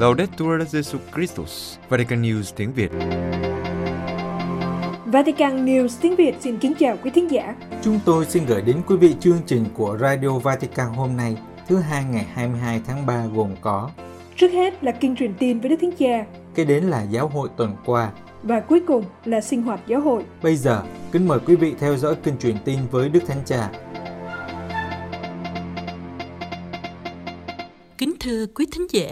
Laudetur Jesus Christus, Vatican News tiếng Việt. Vatican News tiếng Việt xin kính chào quý thính giả. Chúng tôi xin gửi đến quý vị chương trình của Radio Vatican hôm nay, thứ hai ngày 22 tháng 3 gồm có Trước hết là kinh truyền tin với Đức Thánh Cha Kế đến là giáo hội tuần qua. và cuối cùng là sinh hoạt giáo hội. Bây giờ, kính mời quý vị theo dõi kinh truyền tin với Đức Thánh Cha. Kính thưa quý thính giả,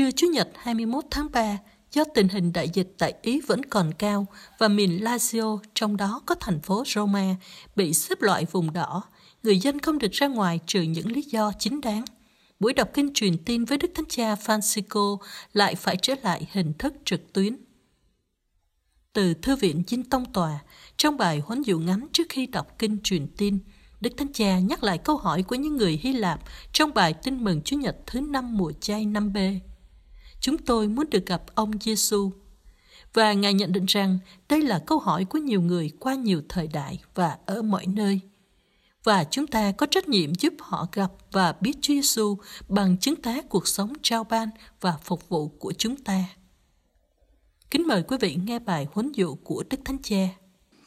trưa Chủ nhật 21 tháng 3, do tình hình đại dịch tại Ý vẫn còn cao và miền Lazio, trong đó có thành phố Roma, bị xếp loại vùng đỏ, người dân không được ra ngoài trừ những lý do chính đáng. Buổi đọc kinh truyền tin với Đức Thánh Cha Francisco lại phải trở lại hình thức trực tuyến. Từ Thư viện Dinh Tông Tòa, trong bài huấn dụ ngắn trước khi đọc kinh truyền tin, Đức Thánh Cha nhắc lại câu hỏi của những người Hy Lạp trong bài tin mừng Chúa Nhật thứ năm mùa chay năm b Chúng tôi muốn được gặp ông Giêsu Và Ngài nhận định rằng đây là câu hỏi của nhiều người qua nhiều thời đại và ở mọi nơi. Và chúng ta có trách nhiệm giúp họ gặp và biết Chúa Giêsu bằng chứng tá cuộc sống trao ban và phục vụ của chúng ta. Kính mời quý vị nghe bài huấn dụ của Đức Thánh Cha.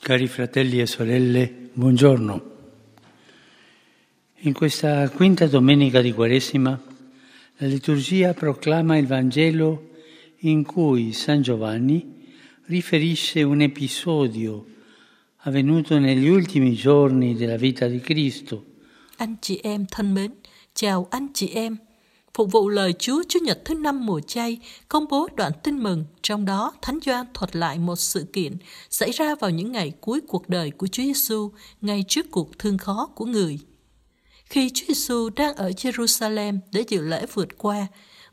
Cari fratelli e sorelle, buongiorno. In questa quinta domenica di Quaresima, la liturgia proclama il Vangelo in cui San Giovanni riferisce un episodio avvenuto negli ultimi giorni della vita di Cristo. Anh chị em thân mến, chào anh chị em. Phục vụ lời Chúa Chúa Nhật thứ năm mùa chay, công bố đoạn tin mừng, trong đó Thánh Gioan thuật lại một sự kiện xảy ra vào những ngày cuối cuộc đời của Chúa Giêsu, ngay trước cuộc thương khó của người. Khi Chúa Giêsu đang ở Jerusalem để dự lễ vượt qua,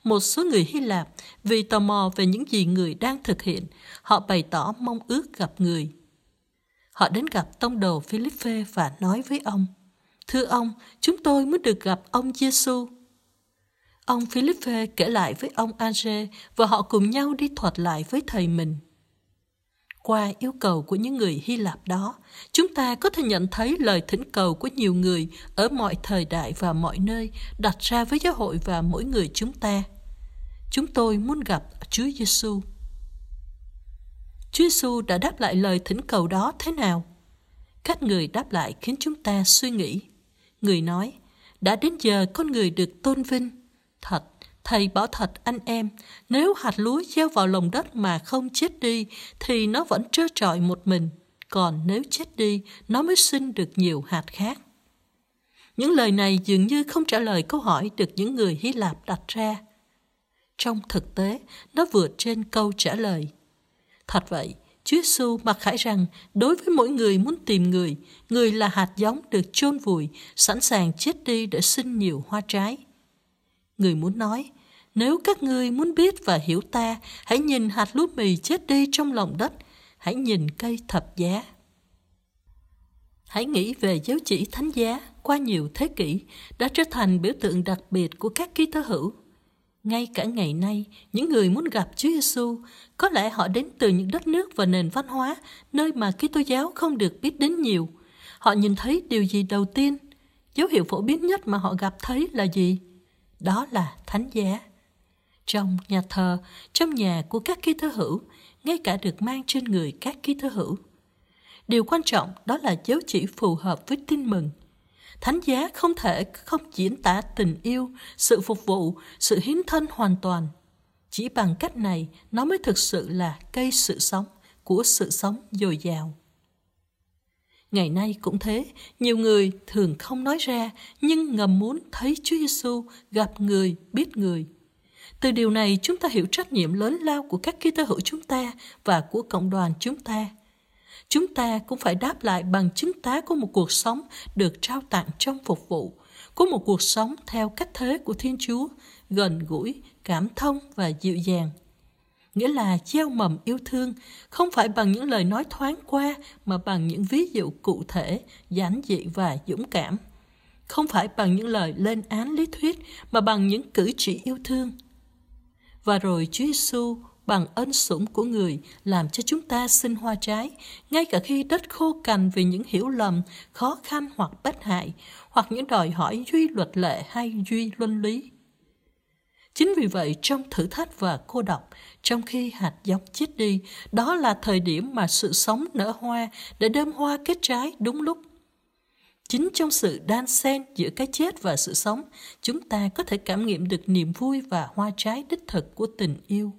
một số người Hy Lạp vì tò mò về những gì người đang thực hiện, họ bày tỏ mong ước gặp người. Họ đến gặp tông đồ Philippe và nói với ông, Thưa ông, chúng tôi muốn được gặp ông Giêsu. Ông Philippe kể lại với ông Ange và họ cùng nhau đi thuật lại với thầy mình. Qua yêu cầu của những người Hy Lạp đó, chúng ta có thể nhận thấy lời thỉnh cầu của nhiều người ở mọi thời đại và mọi nơi đặt ra với giáo hội và mỗi người chúng ta. Chúng tôi muốn gặp Chúa Giêsu. Chúa Giêsu đã đáp lại lời thỉnh cầu đó thế nào? Các người đáp lại khiến chúng ta suy nghĩ. Người nói, đã đến giờ con người được tôn vinh. Thật, thầy bảo thật anh em, nếu hạt lúa gieo vào lòng đất mà không chết đi, thì nó vẫn trơ trọi một mình. Còn nếu chết đi, nó mới sinh được nhiều hạt khác. Những lời này dường như không trả lời câu hỏi được những người Hy Lạp đặt ra. Trong thực tế, nó vượt trên câu trả lời. Thật vậy, Chúa Giêsu mặc khải rằng đối với mỗi người muốn tìm người, người là hạt giống được chôn vùi, sẵn sàng chết đi để sinh nhiều hoa trái. Người muốn nói, nếu các ngươi muốn biết và hiểu ta, hãy nhìn hạt lúa mì chết đi trong lòng đất, hãy nhìn cây thập giá. Hãy nghĩ về dấu chỉ thánh giá qua nhiều thế kỷ đã trở thành biểu tượng đặc biệt của các ký tơ hữu. Ngay cả ngày nay, những người muốn gặp Chúa Giêsu có lẽ họ đến từ những đất nước và nền văn hóa nơi mà ký tô giáo không được biết đến nhiều. Họ nhìn thấy điều gì đầu tiên? Dấu hiệu phổ biến nhất mà họ gặp thấy là gì? Đó là thánh giá. Trong nhà thờ, trong nhà của các ký thơ hữu, ngay cả được mang trên người các ký thơ hữu. Điều quan trọng đó là dấu chỉ phù hợp với tin mừng. Thánh giá không thể không diễn tả tình yêu, sự phục vụ, sự hiến thân hoàn toàn. Chỉ bằng cách này, nó mới thực sự là cây sự sống của sự sống dồi dào. Ngày nay cũng thế, nhiều người thường không nói ra nhưng ngầm muốn thấy Chúa Giêsu gặp người, biết người. Từ điều này chúng ta hiểu trách nhiệm lớn lao của các ký tơ hữu chúng ta và của cộng đoàn chúng ta. Chúng ta cũng phải đáp lại bằng chứng tá của một cuộc sống được trao tặng trong phục vụ, của một cuộc sống theo cách thế của Thiên Chúa, gần gũi, cảm thông và dịu dàng. Nghĩa là gieo mầm yêu thương không phải bằng những lời nói thoáng qua mà bằng những ví dụ cụ thể, giản dị và dũng cảm. Không phải bằng những lời lên án lý thuyết mà bằng những cử chỉ yêu thương. Và rồi Chúa Giêsu bằng ân sủng của người làm cho chúng ta sinh hoa trái, ngay cả khi đất khô cằn vì những hiểu lầm, khó khăn hoặc bất hại, hoặc những đòi hỏi duy luật lệ hay duy luân lý. Chính vì vậy, trong thử thách và cô độc, trong khi hạt giống chết đi, đó là thời điểm mà sự sống nở hoa để đơm hoa kết trái đúng lúc. Chính trong sự đan xen giữa cái chết và sự sống, chúng ta có thể cảm nghiệm được niềm vui và hoa trái đích thực của tình yêu.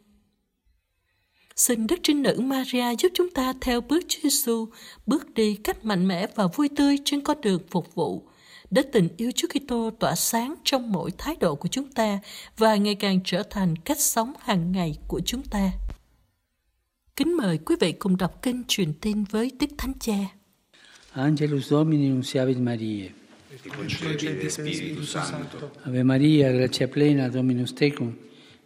Xin Đức Trinh Nữ Maria giúp chúng ta theo bước Chúa Giêsu, bước đi cách mạnh mẽ và vui tươi trên con đường phục vụ, để tình yêu Chúa Kitô tỏa sáng trong mỗi thái độ của chúng ta và ngày càng trở thành cách sống hàng ngày của chúng ta. Kính mời quý vị cùng đọc kinh truyền tin với Đức Thánh Cha. Angelus Domini nunciavit Mariae. Ave Maria, gratia plena, Dominus tecum,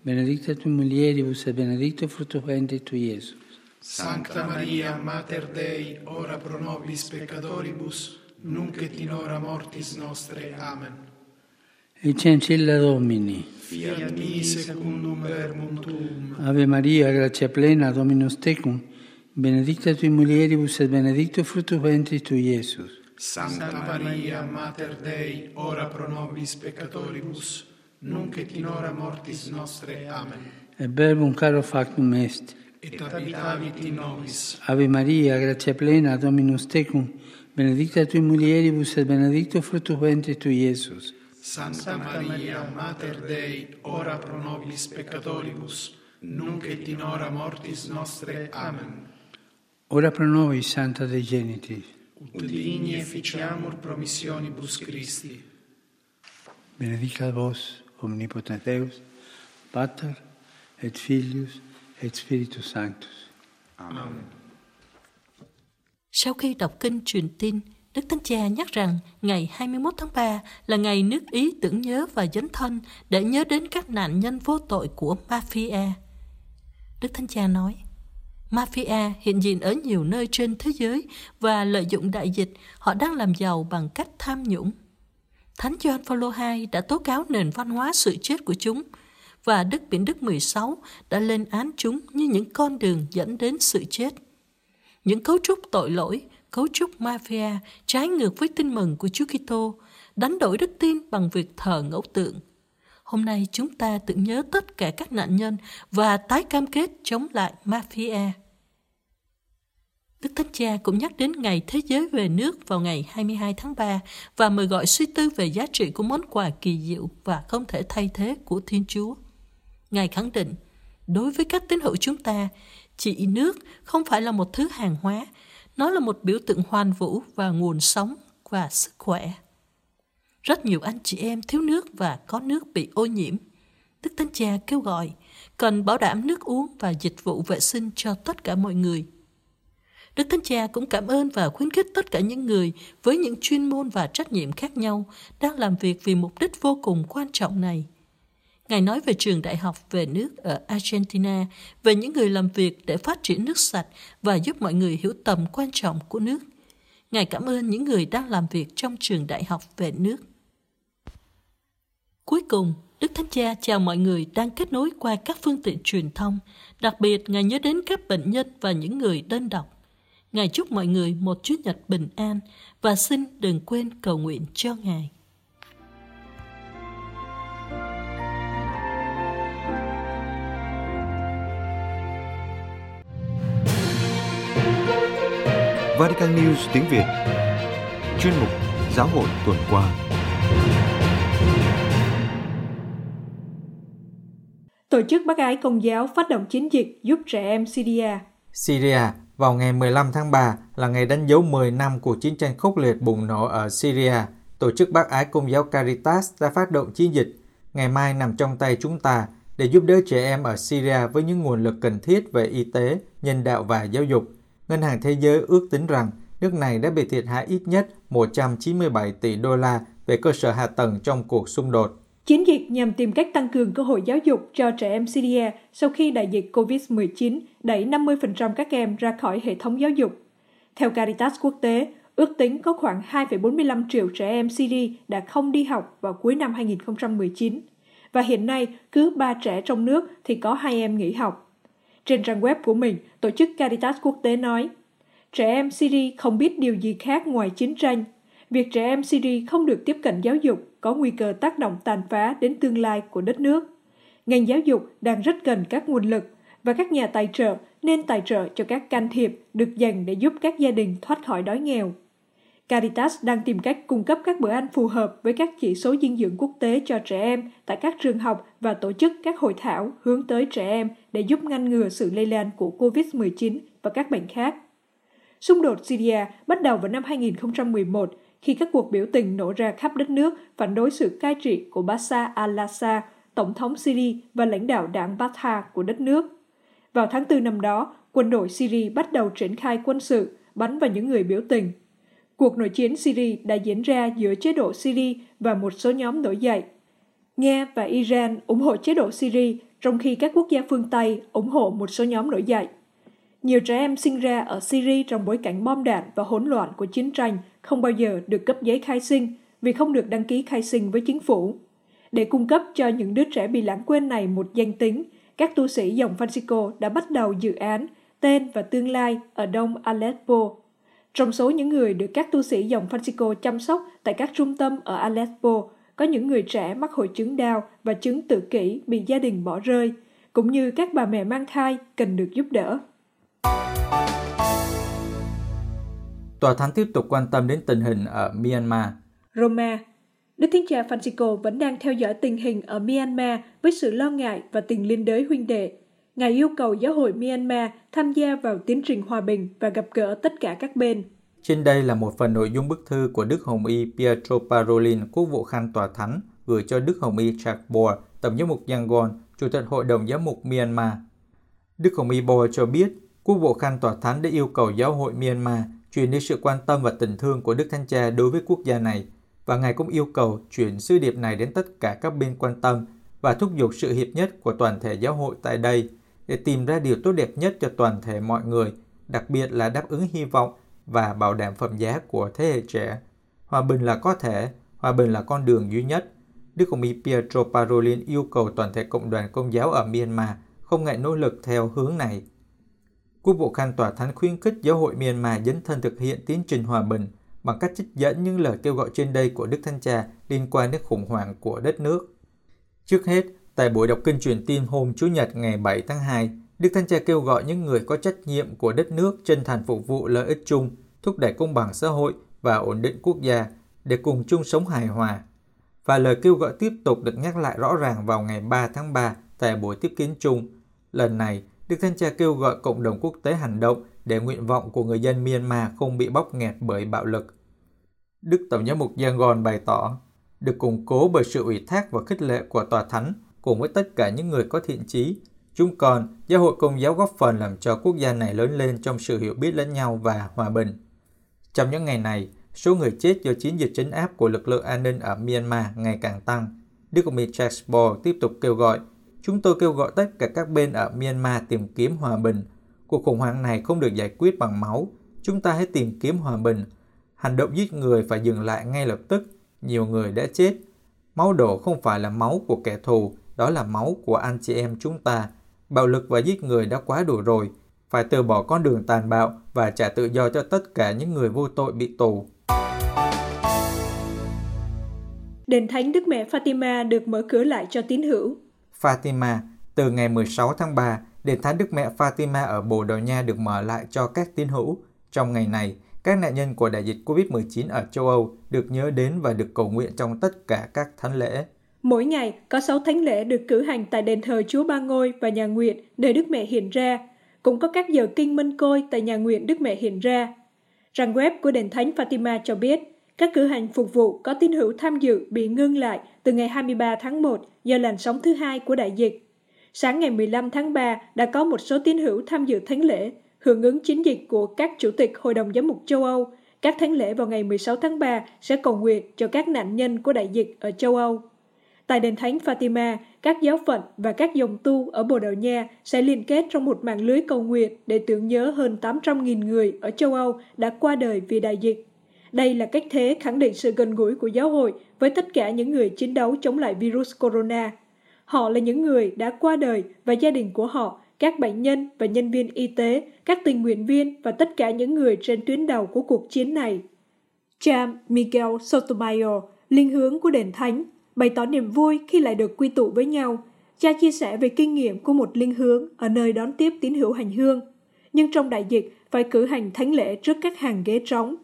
benedicta tu mulieribus et benedictus fructus ventris tui, Iesus. Sancta Maria, Mater Dei, ora pro nobis peccatoribus, nunc et in hora mortis nostre. Amen. Ecce ancilla Domini. Fiat mi secundum verbum tuum. Ave Maria, gratia plena, Dominus tecum, benedicta tui mulieribus et benedictus fructus ventris tui, Iesus. Sancta Maria, Mater Dei, ora pro nobis peccatoribus, nunc et in hora mortis nostre. Amen. Et verbum caro factum est. Et habitavit in nobis. Ave Maria, gratia plena, Dominus tecum, benedicta tui mulieribus et benedictus fructus ventris tui, Iesus. Santa Maria, Mater Dei, ora pro nobis peccatoribus, nunc et in hora mortis nostre. Amen. Ora pro nobis, Santa Dei Genitis. Ut digni efficiamur promissionibus Christi. Benedicat vos, omnipotent Deus, Pater, et Filius, et Spiritus Sanctus. Amen. Sau khi đọc kinh truyền tin, Đức Thánh Cha nhắc rằng ngày 21 tháng 3 là ngày nước Ý tưởng nhớ và dấn thân để nhớ đến các nạn nhân vô tội của mafia. Đức Thánh Cha nói, Mafia hiện diện ở nhiều nơi trên thế giới và lợi dụng đại dịch, họ đang làm giàu bằng cách tham nhũng. Thánh Gioan Phaolô II đã tố cáo nền văn hóa sự chết của chúng và Đức Biển Đức 16 đã lên án chúng như những con đường dẫn đến sự chết. Những cấu trúc tội lỗi, cấu trúc mafia trái ngược với tin mừng của Chúa Kitô, đánh đổi đức tin bằng việc thờ ngẫu tượng. Hôm nay chúng ta tưởng nhớ tất cả các nạn nhân và tái cam kết chống lại mafia. Đức Thánh Cha cũng nhắc đến ngày Thế giới về nước vào ngày 22 tháng 3 và mời gọi suy tư về giá trị của món quà kỳ diệu và không thể thay thế của Thiên Chúa. Ngài khẳng định, đối với các tín hữu chúng ta, chỉ nước không phải là một thứ hàng hóa, nó là một biểu tượng hoàn vũ và nguồn sống và sức khỏe. Rất nhiều anh chị em thiếu nước và có nước bị ô nhiễm. Đức Thánh Cha kêu gọi cần bảo đảm nước uống và dịch vụ vệ sinh cho tất cả mọi người. Đức Thánh Cha cũng cảm ơn và khuyến khích tất cả những người với những chuyên môn và trách nhiệm khác nhau đang làm việc vì mục đích vô cùng quan trọng này. Ngài nói về trường đại học về nước ở Argentina, về những người làm việc để phát triển nước sạch và giúp mọi người hiểu tầm quan trọng của nước. Ngài cảm ơn những người đang làm việc trong trường đại học về nước. Cuối cùng, Đức Thánh Cha chào mọi người đang kết nối qua các phương tiện truyền thông, đặc biệt Ngài nhớ đến các bệnh nhân và những người đơn độc. Ngài chúc mọi người một Chúa Nhật bình an và xin đừng quên cầu nguyện cho Ngài. Vatican News tiếng Việt Chuyên mục Giáo hội tuần qua Tổ chức bác ái công giáo phát động chiến dịch giúp trẻ em Syria. Syria vào ngày 15 tháng 3 là ngày đánh dấu 10 năm cuộc chiến tranh khốc liệt bùng nổ ở Syria. Tổ chức bác ái công giáo Caritas đã phát động chiến dịch Ngày mai nằm trong tay chúng ta để giúp đỡ trẻ em ở Syria với những nguồn lực cần thiết về y tế, nhân đạo và giáo dục. Ngân hàng Thế giới ước tính rằng nước này đã bị thiệt hại ít nhất 197 tỷ đô la về cơ sở hạ tầng trong cuộc xung đột. Chiến dịch nhằm tìm cách tăng cường cơ hội giáo dục cho trẻ em Syria sau khi đại dịch COVID-19 đẩy 50% các em ra khỏi hệ thống giáo dục. Theo Caritas quốc tế, ước tính có khoảng 2,45 triệu trẻ em Syria đã không đi học vào cuối năm 2019. Và hiện nay, cứ 3 trẻ trong nước thì có 2 em nghỉ học. Trên trang web của mình, tổ chức Caritas quốc tế nói, trẻ em Syria không biết điều gì khác ngoài chiến tranh. Việc trẻ em Syria không được tiếp cận giáo dục có nguy cơ tác động tàn phá đến tương lai của đất nước. ngành giáo dục đang rất cần các nguồn lực và các nhà tài trợ nên tài trợ cho các can thiệp được dành để giúp các gia đình thoát khỏi đói nghèo. Caritas đang tìm cách cung cấp các bữa ăn phù hợp với các chỉ số dinh dưỡng quốc tế cho trẻ em tại các trường học và tổ chức các hội thảo hướng tới trẻ em để giúp ngăn ngừa sự lây lan của COVID-19 và các bệnh khác. Xung đột Syria bắt đầu vào năm 2011 khi các cuộc biểu tình nổ ra khắp đất nước phản đối sự cai trị của Bashar al-Assad, tổng thống Syria và lãnh đạo đảng Fatah của đất nước. Vào tháng 4 năm đó, quân đội Syria bắt đầu triển khai quân sự, bắn vào những người biểu tình. Cuộc nội chiến Syria đã diễn ra giữa chế độ Syria và một số nhóm nổi dậy. Nga và Iran ủng hộ chế độ Syria, trong khi các quốc gia phương Tây ủng hộ một số nhóm nổi dậy. Nhiều trẻ em sinh ra ở Syria trong bối cảnh bom đạn và hỗn loạn của chiến tranh không bao giờ được cấp giấy khai sinh vì không được đăng ký khai sinh với chính phủ. Để cung cấp cho những đứa trẻ bị lãng quên này một danh tính, các tu sĩ dòng Francisco đã bắt đầu dự án Tên và Tương lai ở đông Aleppo. Trong số những người được các tu sĩ dòng Francisco chăm sóc tại các trung tâm ở Aleppo, có những người trẻ mắc hội chứng đau và chứng tự kỷ bị gia đình bỏ rơi, cũng như các bà mẹ mang thai cần được giúp đỡ. Tòa Thánh tiếp tục quan tâm đến tình hình ở Myanmar. Roma Đức Thánh Cha Francisco vẫn đang theo dõi tình hình ở Myanmar với sự lo ngại và tình liên đới huynh đệ. Ngài yêu cầu giáo hội Myanmar tham gia vào tiến trình hòa bình và gặp gỡ tất cả các bên. Trên đây là một phần nội dung bức thư của Đức Hồng Y Pietro Parolin, quốc vụ khanh tòa thánh, gửi cho Đức Hồng Y Chakbor, Tổng giám mục Yangon, Chủ tịch Hội đồng Giám mục Myanmar. Đức Hồng Y Bo cho biết, quốc vụ khanh tòa thánh đã yêu cầu giáo hội Myanmar truyền đi sự quan tâm và tình thương của Đức Thánh Cha đối với quốc gia này, và Ngài cũng yêu cầu chuyển sứ điệp này đến tất cả các bên quan tâm và thúc giục sự hiệp nhất của toàn thể giáo hội tại đây để tìm ra điều tốt đẹp nhất cho toàn thể mọi người, đặc biệt là đáp ứng hy vọng và bảo đảm phẩm giá của thế hệ trẻ. Hòa bình là có thể, hòa bình là con đường duy nhất. Đức Hồng Y Pietro Parolin yêu cầu toàn thể cộng đoàn công giáo ở Myanmar không ngại nỗ lực theo hướng này. Quốc vụ Khanh Tòa Thánh khuyến khích giáo hội Myanmar dấn thân thực hiện tiến trình hòa bình bằng cách trích dẫn những lời kêu gọi trên đây của Đức Thánh Cha liên quan đến khủng hoảng của đất nước. Trước hết, tại buổi đọc kinh truyền tin hôm Chủ nhật ngày 7 tháng 2, Đức Thánh Cha kêu gọi những người có trách nhiệm của đất nước chân thành phục vụ lợi ích chung, thúc đẩy công bằng xã hội và ổn định quốc gia để cùng chung sống hài hòa. Và lời kêu gọi tiếp tục được nhắc lại rõ ràng vào ngày 3 tháng 3 tại buổi tiếp kiến chung. Lần này, Đức Thánh Cha kêu gọi cộng đồng quốc tế hành động để nguyện vọng của người dân Myanmar không bị bóc nghẹt bởi bạo lực. Đức Tổng giám mục Yangon bày tỏ, được củng cố bởi sự ủy thác và khích lệ của Tòa Thánh cùng với tất cả những người có thiện trí. Chúng còn, giáo hội công giáo góp phần làm cho quốc gia này lớn lên trong sự hiểu biết lẫn nhau và hòa bình. Trong những ngày này, số người chết do chiến dịch trấn áp của lực lượng an ninh ở Myanmar ngày càng tăng. Đức ông Mitchell tiếp tục kêu gọi Chúng tôi kêu gọi tất cả các bên ở Myanmar tìm kiếm hòa bình. Cuộc khủng hoảng này không được giải quyết bằng máu. Chúng ta hãy tìm kiếm hòa bình. Hành động giết người phải dừng lại ngay lập tức. Nhiều người đã chết. Máu đổ không phải là máu của kẻ thù, đó là máu của anh chị em chúng ta. Bạo lực và giết người đã quá đủ rồi. Phải từ bỏ con đường tàn bạo và trả tự do cho tất cả những người vô tội bị tù. Đền Thánh Đức Mẹ Fatima được mở cửa lại cho tín hữu. Fatima. Từ ngày 16 tháng 3, Đền Thánh Đức Mẹ Fatima ở Bồ Đào Nha được mở lại cho các tín hữu. Trong ngày này, các nạn nhân của đại dịch COVID-19 ở châu Âu được nhớ đến và được cầu nguyện trong tất cả các thánh lễ. Mỗi ngày có 6 thánh lễ được cử hành tại đền thờ Chúa Ba Ngôi và nhà nguyện nơi Đức Mẹ hiện ra. Cũng có các giờ kinh minh côi tại nhà nguyện Đức Mẹ hiện ra. Trang web của đền Thánh Fatima cho biết, các cửa hàng phục vụ có tín hữu tham dự bị ngưng lại từ ngày 23 tháng 1 do làn sóng thứ hai của đại dịch. Sáng ngày 15 tháng 3 đã có một số tín hữu tham dự thánh lễ, hưởng ứng chiến dịch của các chủ tịch Hội đồng Giám mục châu Âu. Các thánh lễ vào ngày 16 tháng 3 sẽ cầu nguyện cho các nạn nhân của đại dịch ở châu Âu. Tại đền thánh Fatima, các giáo phận và các dòng tu ở Bồ Đào Nha sẽ liên kết trong một mạng lưới cầu nguyện để tưởng nhớ hơn 800.000 người ở châu Âu đã qua đời vì đại dịch. Đây là cách thế khẳng định sự gần gũi của giáo hội với tất cả những người chiến đấu chống lại virus corona. Họ là những người đã qua đời và gia đình của họ, các bệnh nhân và nhân viên y tế, các tình nguyện viên và tất cả những người trên tuyến đầu của cuộc chiến này. Cha Miguel Sotomayor, linh hướng của đền thánh, bày tỏ niềm vui khi lại được quy tụ với nhau. cha chia sẻ về kinh nghiệm của một linh hướng ở nơi đón tiếp tín hữu hành hương. Nhưng trong đại dịch phải cử hành thánh lễ trước các hàng ghế trống.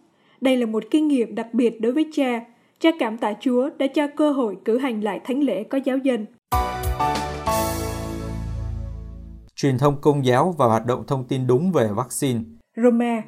Đây là một kinh nghiệm đặc biệt đối với cha. Cha cảm tạ Chúa đã cho cơ hội cử hành lại thánh lễ có giáo dân. Truyền thông công giáo và hoạt động thông tin đúng về vaccine Roma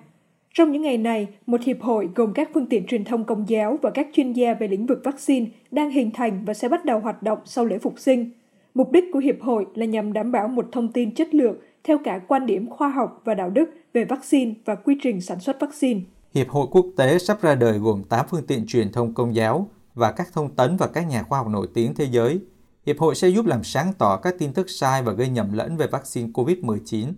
trong những ngày này, một hiệp hội gồm các phương tiện truyền thông công giáo và các chuyên gia về lĩnh vực vaccine đang hình thành và sẽ bắt đầu hoạt động sau lễ phục sinh. Mục đích của hiệp hội là nhằm đảm bảo một thông tin chất lượng theo cả quan điểm khoa học và đạo đức về vaccine và quy trình sản xuất vaccine. Hiệp hội quốc tế sắp ra đời gồm 8 phương tiện truyền thông công giáo và các thông tấn và các nhà khoa học nổi tiếng thế giới. Hiệp hội sẽ giúp làm sáng tỏ các tin tức sai và gây nhầm lẫn về vaccine COVID-19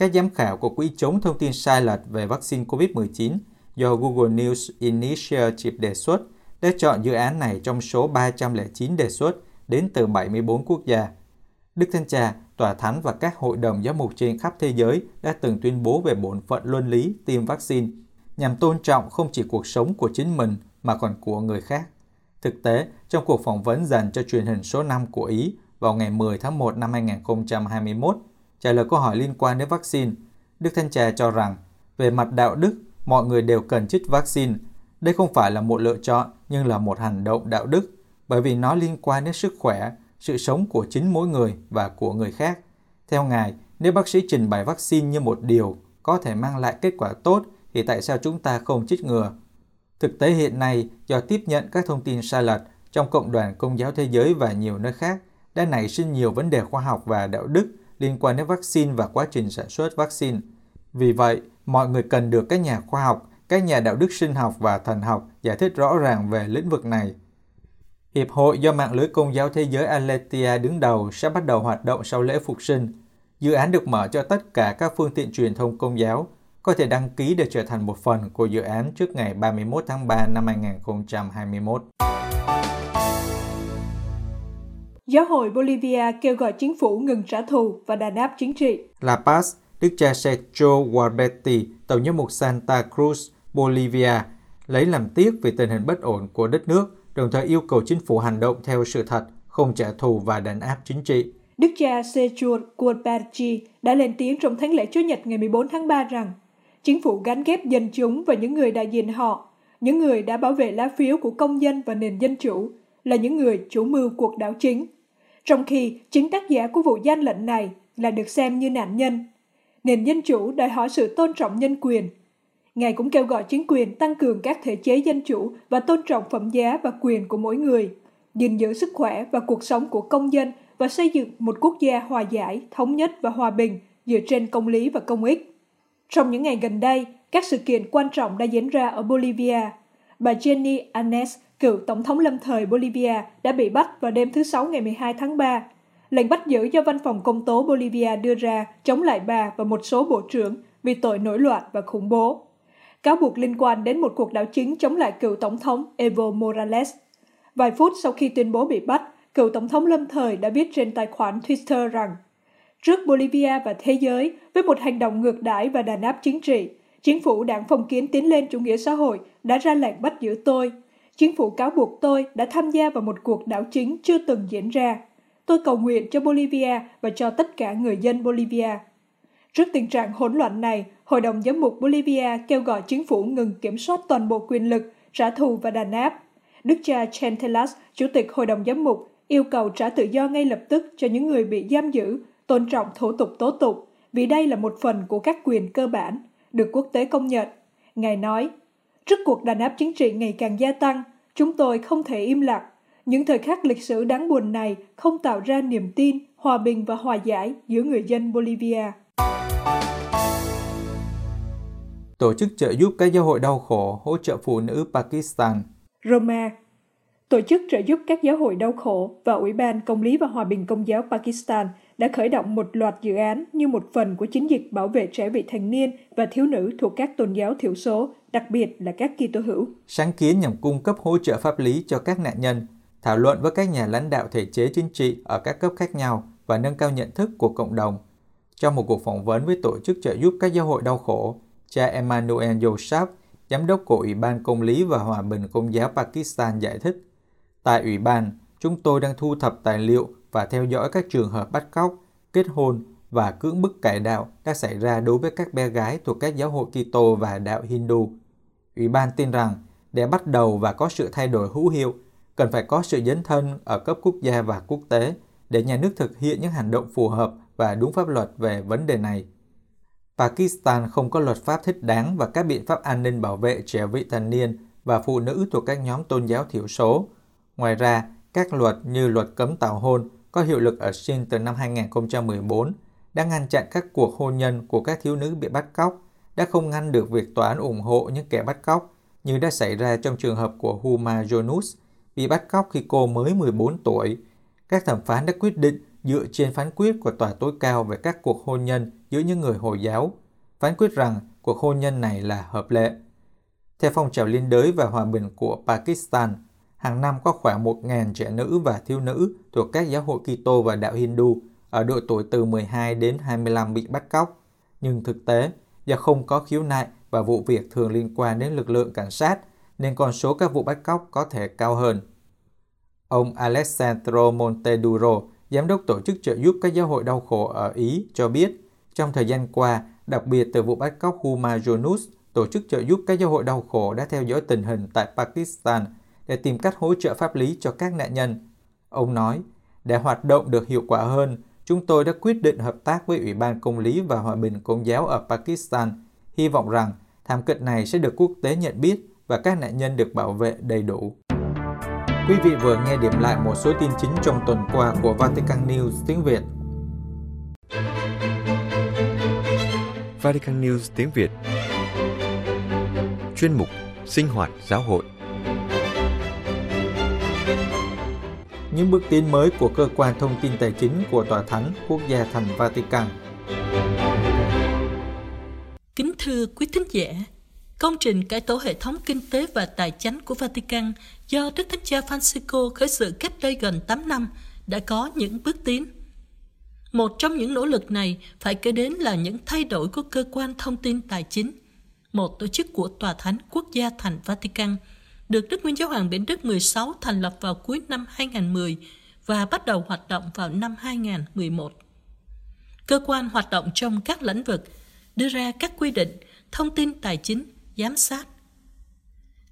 các giám khảo của Quỹ chống thông tin sai lệch về vaccine COVID-19 do Google News Initiative đề xuất đã chọn dự án này trong số 309 đề xuất đến từ 74 quốc gia. Đức Thanh Cha, Tòa Thánh và các hội đồng giáo mục trên khắp thế giới đã từng tuyên bố về bổn phận luân lý tiêm vaccine nhằm tôn trọng không chỉ cuộc sống của chính mình mà còn của người khác. Thực tế, trong cuộc phỏng vấn dành cho truyền hình số 5 của Ý vào ngày 10 tháng 1 năm 2021, Trả lời câu hỏi liên quan đến vaccine, Đức Thanh Trà cho rằng, về mặt đạo đức, mọi người đều cần chích vaccine. Đây không phải là một lựa chọn, nhưng là một hành động đạo đức, bởi vì nó liên quan đến sức khỏe, sự sống của chính mỗi người và của người khác. Theo Ngài, nếu bác sĩ trình bày vaccine như một điều có thể mang lại kết quả tốt, thì tại sao chúng ta không chích ngừa? Thực tế hiện nay, do tiếp nhận các thông tin sai lệch trong cộng đoàn công giáo thế giới và nhiều nơi khác, đã nảy sinh nhiều vấn đề khoa học và đạo đức liên quan đến vaccine và quá trình sản xuất vaccine. Vì vậy, mọi người cần được các nhà khoa học, các nhà đạo đức sinh học và thần học giải thích rõ ràng về lĩnh vực này. Hiệp hội do mạng lưới công giáo thế giới Aletia đứng đầu sẽ bắt đầu hoạt động sau lễ phục sinh. Dự án được mở cho tất cả các phương tiện truyền thông công giáo có thể đăng ký để trở thành một phần của dự án trước ngày 31 tháng 3 năm 2021. Giáo hội Bolivia kêu gọi chính phủ ngừng trả thù và đàn áp chính trị. La Paz, Đức cha Sergio Guarbetti, Tổng giám mục Santa Cruz, Bolivia, lấy làm tiếc về tình hình bất ổn của đất nước, đồng thời yêu cầu chính phủ hành động theo sự thật, không trả thù và đàn áp chính trị. Đức cha Sergio Guarbetti đã lên tiếng trong thánh lễ Chúa Nhật ngày 14 tháng 3 rằng chính phủ gắn ghép dân chúng và những người đại diện họ, những người đã bảo vệ lá phiếu của công dân và nền dân chủ, là những người chủ mưu cuộc đảo chính trong khi chính tác giả của vụ gian lận này là được xem như nạn nhân. Nền dân chủ đòi hỏi sự tôn trọng nhân quyền. Ngài cũng kêu gọi chính quyền tăng cường các thể chế dân chủ và tôn trọng phẩm giá và quyền của mỗi người, gìn giữ sức khỏe và cuộc sống của công dân và xây dựng một quốc gia hòa giải, thống nhất và hòa bình dựa trên công lý và công ích. Trong những ngày gần đây, các sự kiện quan trọng đã diễn ra ở Bolivia. Bà Jenny Anes cựu tổng thống lâm thời Bolivia đã bị bắt vào đêm thứ Sáu ngày 12 tháng 3. Lệnh bắt giữ do văn phòng công tố Bolivia đưa ra chống lại bà và một số bộ trưởng vì tội nổi loạn và khủng bố. Cáo buộc liên quan đến một cuộc đảo chính chống lại cựu tổng thống Evo Morales. Vài phút sau khi tuyên bố bị bắt, cựu tổng thống lâm thời đã viết trên tài khoản Twitter rằng Trước Bolivia và thế giới, với một hành động ngược đãi và đàn áp chính trị, chính phủ đảng phong kiến tiến lên chủ nghĩa xã hội đã ra lệnh bắt giữ tôi, Chính phủ cáo buộc tôi đã tham gia vào một cuộc đảo chính chưa từng diễn ra. Tôi cầu nguyện cho Bolivia và cho tất cả người dân Bolivia. Trước tình trạng hỗn loạn này, Hội đồng Giám mục Bolivia kêu gọi chính phủ ngừng kiểm soát toàn bộ quyền lực, trả thù và đàn áp. Đức cha Chantelas, Chủ tịch Hội đồng Giám mục, yêu cầu trả tự do ngay lập tức cho những người bị giam giữ, tôn trọng thủ tục tố tụng, vì đây là một phần của các quyền cơ bản, được quốc tế công nhận. Ngài nói, Trước cuộc đàn áp chính trị ngày càng gia tăng, chúng tôi không thể im lặng. Những thời khắc lịch sử đáng buồn này không tạo ra niềm tin, hòa bình và hòa giải giữa người dân Bolivia. Tổ chức trợ giúp các giáo hội đau khổ hỗ trợ phụ nữ Pakistan Roma Tổ chức trợ giúp các giáo hội đau khổ và Ủy ban Công lý và Hòa bình Công giáo Pakistan đã khởi động một loạt dự án như một phần của chiến dịch bảo vệ trẻ vị thành niên và thiếu nữ thuộc các tôn giáo thiểu số, đặc biệt là các Kitô hữu. Sáng kiến nhằm cung cấp hỗ trợ pháp lý cho các nạn nhân, thảo luận với các nhà lãnh đạo thể chế chính trị ở các cấp khác nhau và nâng cao nhận thức của cộng đồng. Trong một cuộc phỏng vấn với tổ chức trợ giúp các giáo hội đau khổ, cha Emmanuel Joseph, giám đốc của Ủy ban Công lý và Hòa bình Công giáo Pakistan giải thích, Tại Ủy ban, chúng tôi đang thu thập tài liệu và theo dõi các trường hợp bắt cóc, kết hôn và cưỡng bức cải đạo đã xảy ra đối với các bé gái thuộc các giáo hội Kitô và đạo Hindu. Ủy ban tin rằng để bắt đầu và có sự thay đổi hữu hiệu, cần phải có sự dấn thân ở cấp quốc gia và quốc tế để nhà nước thực hiện những hành động phù hợp và đúng pháp luật về vấn đề này. Pakistan không có luật pháp thích đáng và các biện pháp an ninh bảo vệ trẻ vị thành niên và phụ nữ thuộc các nhóm tôn giáo thiểu số. Ngoài ra, các luật như luật cấm tảo hôn có hiệu lực ở Sindh từ năm 2014 đã ngăn chặn các cuộc hôn nhân của các thiếu nữ bị bắt cóc, đã không ngăn được việc tòa án ủng hộ những kẻ bắt cóc, như đã xảy ra trong trường hợp của Huma Yunus, bị bắt cóc khi cô mới 14 tuổi. Các thẩm phán đã quyết định dựa trên phán quyết của tòa tối cao về các cuộc hôn nhân giữa những người Hồi giáo, phán quyết rằng cuộc hôn nhân này là hợp lệ. Theo phong trào liên đới và hòa bình của Pakistan, hàng năm có khoảng 1.000 trẻ nữ và thiếu nữ thuộc các giáo hội Kitô và đạo Hindu ở độ tuổi từ 12 đến 25 bị bắt cóc. Nhưng thực tế, do không có khiếu nại và vụ việc thường liên quan đến lực lượng cảnh sát, nên con số các vụ bắt cóc có thể cao hơn. Ông Alessandro Monteduro, giám đốc tổ chức trợ giúp các giáo hội đau khổ ở Ý, cho biết, trong thời gian qua, đặc biệt từ vụ bắt cóc Huma Yunus, tổ chức trợ giúp các giáo hội đau khổ đã theo dõi tình hình tại Pakistan để tìm cách hỗ trợ pháp lý cho các nạn nhân. Ông nói, để hoạt động được hiệu quả hơn, chúng tôi đã quyết định hợp tác với Ủy ban Công lý và Hòa bình Công giáo ở Pakistan, hy vọng rằng thảm kịch này sẽ được quốc tế nhận biết và các nạn nhân được bảo vệ đầy đủ. Quý vị vừa nghe điểm lại một số tin chính trong tuần qua của Vatican News tiếng Việt. Vatican News tiếng Việt Chuyên mục Sinh hoạt giáo hội Những bước tiến mới của cơ quan thông tin tài chính của Tòa Thánh Quốc gia thành Vatican Kính thưa quý thính giả, công trình cải tổ hệ thống kinh tế và tài chính của Vatican do Đức Thánh Cha Francisco khởi sự cách đây gần 8 năm đã có những bước tiến. Một trong những nỗ lực này phải kể đến là những thay đổi của cơ quan thông tin tài chính, một tổ chức của Tòa Thánh Quốc gia thành Vatican, được Đức Nguyên Giáo hoàng Biển Đức 16 thành lập vào cuối năm 2010 và bắt đầu hoạt động vào năm 2011. Cơ quan hoạt động trong các lĩnh vực đưa ra các quy định thông tin tài chính, giám sát.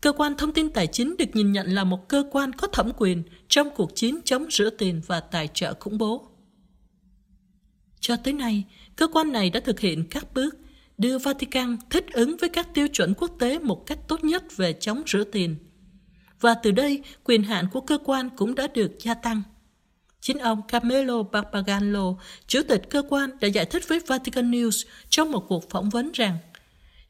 Cơ quan thông tin tài chính được nhìn nhận là một cơ quan có thẩm quyền trong cuộc chiến chống rửa tiền và tài trợ khủng bố. Cho tới nay, cơ quan này đã thực hiện các bước đưa Vatican thích ứng với các tiêu chuẩn quốc tế một cách tốt nhất về chống rửa tiền. Và từ đây, quyền hạn của cơ quan cũng đã được gia tăng. Chính ông Camelo Barbagallo, chủ tịch cơ quan, đã giải thích với Vatican News trong một cuộc phỏng vấn rằng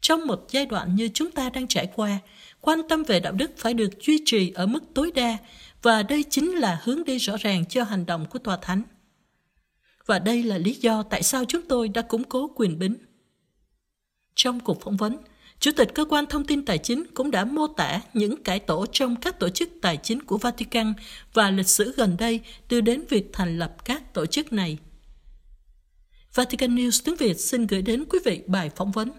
trong một giai đoạn như chúng ta đang trải qua, quan tâm về đạo đức phải được duy trì ở mức tối đa và đây chính là hướng đi rõ ràng cho hành động của Tòa Thánh. Và đây là lý do tại sao chúng tôi đã củng cố quyền bính. Trong cuộc phỏng vấn, Chủ tịch Cơ quan Thông tin Tài chính cũng đã mô tả những cải tổ trong các tổ chức tài chính của Vatican và lịch sử gần đây đưa đến việc thành lập các tổ chức này. Vatican News tiếng Việt xin gửi đến quý vị bài phỏng vấn.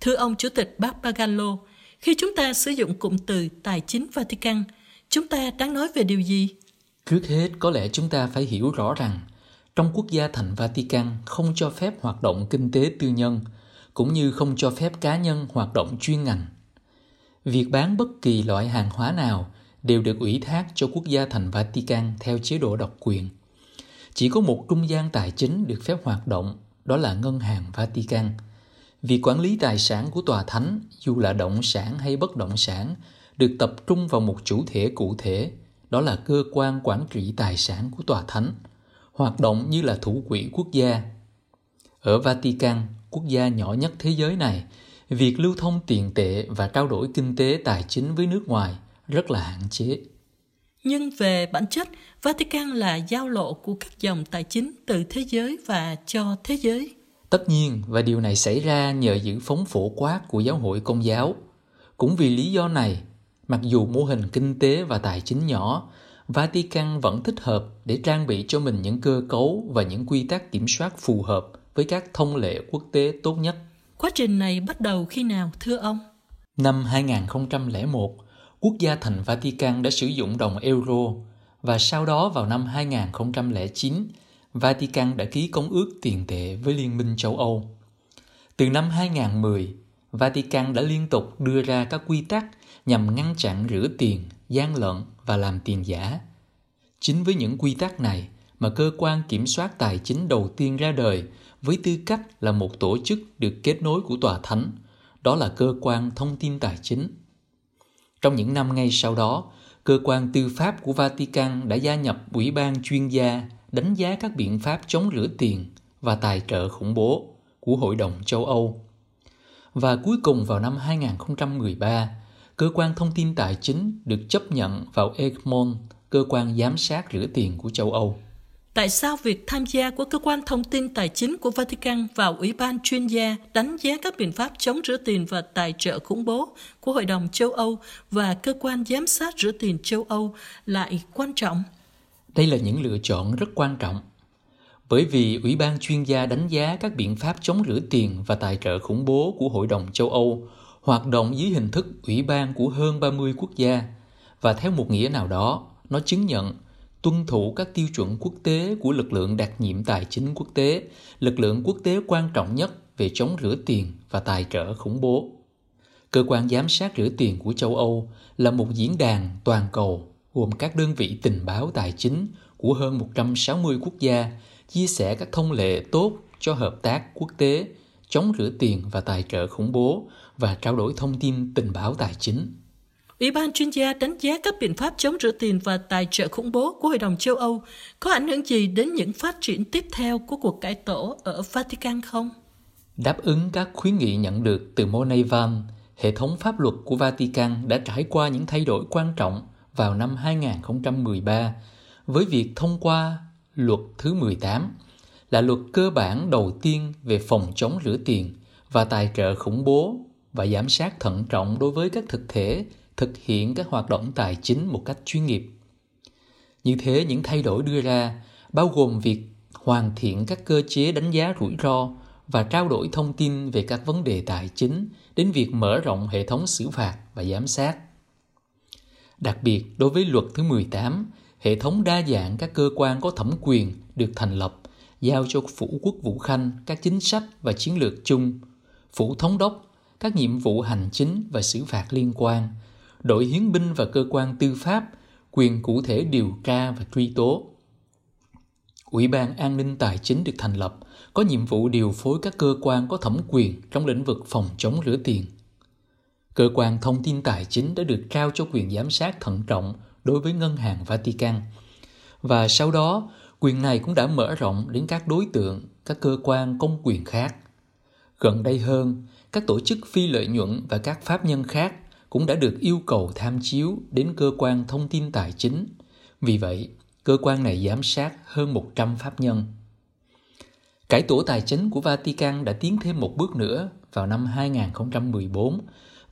Thưa ông Chủ tịch Papagallo, khi chúng ta sử dụng cụm từ tài chính Vatican, chúng ta đang nói về điều gì? Trước hết, có lẽ chúng ta phải hiểu rõ rằng trong quốc gia thành Vatican không cho phép hoạt động kinh tế tư nhân, cũng như không cho phép cá nhân hoạt động chuyên ngành. Việc bán bất kỳ loại hàng hóa nào đều được ủy thác cho quốc gia thành Vatican theo chế độ độc quyền. Chỉ có một trung gian tài chính được phép hoạt động, đó là Ngân hàng Vatican. Việc quản lý tài sản của tòa thánh, dù là động sản hay bất động sản, được tập trung vào một chủ thể cụ thể, đó là cơ quan quản trị tài sản của tòa thánh, hoạt động như là thủ quỹ quốc gia. Ở Vatican, quốc gia nhỏ nhất thế giới này, việc lưu thông tiền tệ và trao đổi kinh tế tài chính với nước ngoài rất là hạn chế. Nhưng về bản chất, Vatican là giao lộ của các dòng tài chính từ thế giới và cho thế giới. Tất nhiên, và điều này xảy ra nhờ những phóng phổ quát của giáo hội công giáo. Cũng vì lý do này, mặc dù mô hình kinh tế và tài chính nhỏ, Vatican vẫn thích hợp để trang bị cho mình những cơ cấu và những quy tắc kiểm soát phù hợp với các thông lệ quốc tế tốt nhất. Quá trình này bắt đầu khi nào, thưa ông? Năm 2001, quốc gia thành Vatican đã sử dụng đồng euro và sau đó vào năm 2009, Vatican đã ký công ước tiền tệ với Liên minh châu Âu. Từ năm 2010, Vatican đã liên tục đưa ra các quy tắc nhằm ngăn chặn rửa tiền, gian lận và làm tiền giả. Chính với những quy tắc này mà cơ quan kiểm soát tài chính đầu tiên ra đời với tư cách là một tổ chức được kết nối của tòa thánh, đó là cơ quan thông tin tài chính. Trong những năm ngay sau đó, cơ quan tư pháp của Vatican đã gia nhập ủy ban chuyên gia đánh giá các biện pháp chống rửa tiền và tài trợ khủng bố của Hội đồng châu Âu. Và cuối cùng vào năm 2013, cơ quan thông tin tài chính được chấp nhận vào Egmont, cơ quan giám sát rửa tiền của châu Âu. Tại sao việc tham gia của cơ quan thông tin tài chính của Vatican vào Ủy ban chuyên gia đánh giá các biện pháp chống rửa tiền và tài trợ khủng bố của Hội đồng châu Âu và cơ quan giám sát rửa tiền châu Âu lại quan trọng? Đây là những lựa chọn rất quan trọng. Bởi vì Ủy ban chuyên gia đánh giá các biện pháp chống rửa tiền và tài trợ khủng bố của Hội đồng châu Âu hoạt động dưới hình thức ủy ban của hơn 30 quốc gia và theo một nghĩa nào đó, nó chứng nhận tuân thủ các tiêu chuẩn quốc tế của lực lượng đặc nhiệm tài chính quốc tế, lực lượng quốc tế quan trọng nhất về chống rửa tiền và tài trợ khủng bố. Cơ quan giám sát rửa tiền của châu Âu là một diễn đàn toàn cầu gồm các đơn vị tình báo tài chính của hơn 160 quốc gia chia sẻ các thông lệ tốt cho hợp tác quốc tế chống rửa tiền và tài trợ khủng bố và trao đổi thông tin tình báo tài chính. Ủy ban chuyên gia đánh giá các biện pháp chống rửa tiền và tài trợ khủng bố của Hội đồng châu Âu có ảnh hưởng gì đến những phát triển tiếp theo của cuộc cải tổ ở Vatican không? Đáp ứng các khuyến nghị nhận được từ Monevan, hệ thống pháp luật của Vatican đã trải qua những thay đổi quan trọng vào năm 2013 với việc thông qua luật thứ 18 là luật cơ bản đầu tiên về phòng chống rửa tiền và tài trợ khủng bố và giám sát thận trọng đối với các thực thể thực hiện các hoạt động tài chính một cách chuyên nghiệp. Như thế, những thay đổi đưa ra bao gồm việc hoàn thiện các cơ chế đánh giá rủi ro và trao đổi thông tin về các vấn đề tài chính đến việc mở rộng hệ thống xử phạt và giám sát. Đặc biệt, đối với luật thứ 18, hệ thống đa dạng các cơ quan có thẩm quyền được thành lập, giao cho Phủ Quốc Vũ Khanh các chính sách và chiến lược chung, Phủ Thống đốc các nhiệm vụ hành chính và xử phạt liên quan, đội hiến binh và cơ quan tư pháp quyền cụ thể điều tra và truy tố. Ủy ban An ninh Tài chính được thành lập, có nhiệm vụ điều phối các cơ quan có thẩm quyền trong lĩnh vực phòng chống rửa tiền. Cơ quan thông tin tài chính đã được trao cho quyền giám sát thận trọng đối với Ngân hàng Vatican. Và sau đó, quyền này cũng đã mở rộng đến các đối tượng, các cơ quan công quyền khác. Gần đây hơn, các tổ chức phi lợi nhuận và các pháp nhân khác cũng đã được yêu cầu tham chiếu đến cơ quan thông tin tài chính. Vì vậy, cơ quan này giám sát hơn 100 pháp nhân. Cải tổ tài chính của Vatican đã tiến thêm một bước nữa vào năm 2014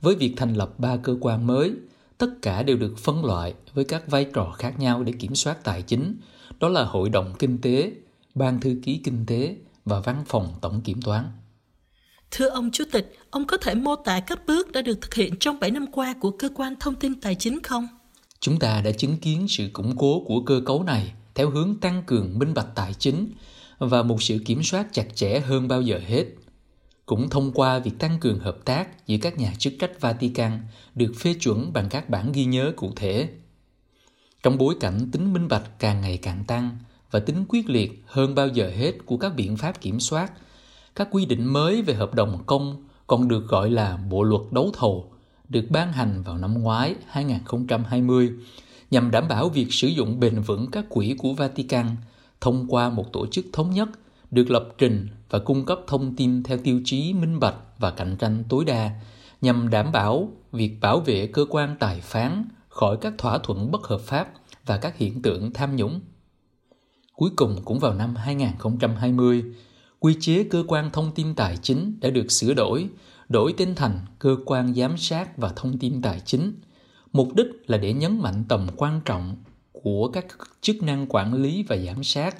với việc thành lập ba cơ quan mới, tất cả đều được phân loại với các vai trò khác nhau để kiểm soát tài chính, đó là Hội đồng Kinh tế, Ban Thư ký Kinh tế và Văn phòng Tổng Kiểm toán. Thưa ông Chủ tịch, ông có thể mô tả các bước đã được thực hiện trong 7 năm qua của cơ quan thông tin tài chính không? Chúng ta đã chứng kiến sự củng cố của cơ cấu này theo hướng tăng cường minh bạch tài chính và một sự kiểm soát chặt chẽ hơn bao giờ hết. Cũng thông qua việc tăng cường hợp tác giữa các nhà chức trách Vatican được phê chuẩn bằng các bản ghi nhớ cụ thể. Trong bối cảnh tính minh bạch càng ngày càng tăng và tính quyết liệt hơn bao giờ hết của các biện pháp kiểm soát các quy định mới về hợp đồng công còn được gọi là Bộ luật đấu thầu được ban hành vào năm ngoái 2020 nhằm đảm bảo việc sử dụng bền vững các quỹ của Vatican thông qua một tổ chức thống nhất được lập trình và cung cấp thông tin theo tiêu chí minh bạch và cạnh tranh tối đa nhằm đảm bảo việc bảo vệ cơ quan tài phán khỏi các thỏa thuận bất hợp pháp và các hiện tượng tham nhũng. Cuối cùng cũng vào năm 2020, quy chế cơ quan thông tin tài chính đã được sửa đổi, đổi tên thành cơ quan giám sát và thông tin tài chính. Mục đích là để nhấn mạnh tầm quan trọng của các chức năng quản lý và giám sát.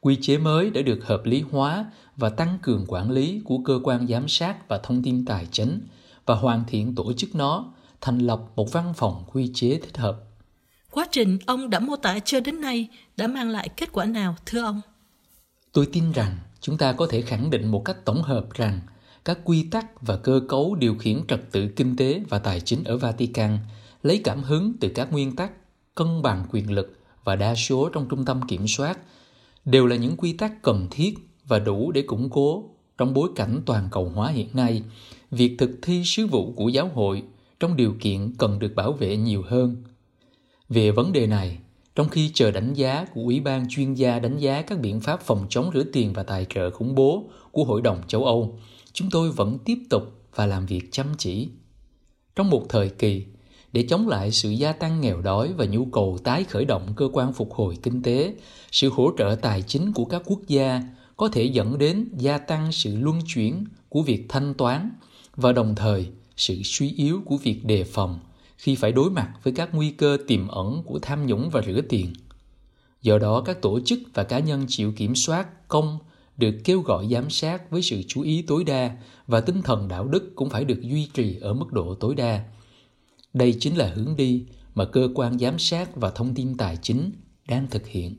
Quy chế mới đã được hợp lý hóa và tăng cường quản lý của cơ quan giám sát và thông tin tài chính và hoàn thiện tổ chức nó, thành lập một văn phòng quy chế thích hợp. Quá trình ông đã mô tả cho đến nay đã mang lại kết quả nào thưa ông? Tôi tin rằng chúng ta có thể khẳng định một cách tổng hợp rằng các quy tắc và cơ cấu điều khiển trật tự kinh tế và tài chính ở Vatican lấy cảm hứng từ các nguyên tắc cân bằng quyền lực và đa số trong trung tâm kiểm soát đều là những quy tắc cần thiết và đủ để củng cố trong bối cảnh toàn cầu hóa hiện nay việc thực thi sứ vụ của giáo hội trong điều kiện cần được bảo vệ nhiều hơn. Về vấn đề này, trong khi chờ đánh giá của Ủy ban chuyên gia đánh giá các biện pháp phòng chống rửa tiền và tài trợ khủng bố của Hội đồng châu Âu, chúng tôi vẫn tiếp tục và làm việc chăm chỉ. Trong một thời kỳ, để chống lại sự gia tăng nghèo đói và nhu cầu tái khởi động cơ quan phục hồi kinh tế, sự hỗ trợ tài chính của các quốc gia có thể dẫn đến gia tăng sự luân chuyển của việc thanh toán và đồng thời sự suy yếu của việc đề phòng khi phải đối mặt với các nguy cơ tiềm ẩn của tham nhũng và rửa tiền. Do đó, các tổ chức và cá nhân chịu kiểm soát công được kêu gọi giám sát với sự chú ý tối đa và tinh thần đạo đức cũng phải được duy trì ở mức độ tối đa. Đây chính là hướng đi mà cơ quan giám sát và thông tin tài chính đang thực hiện.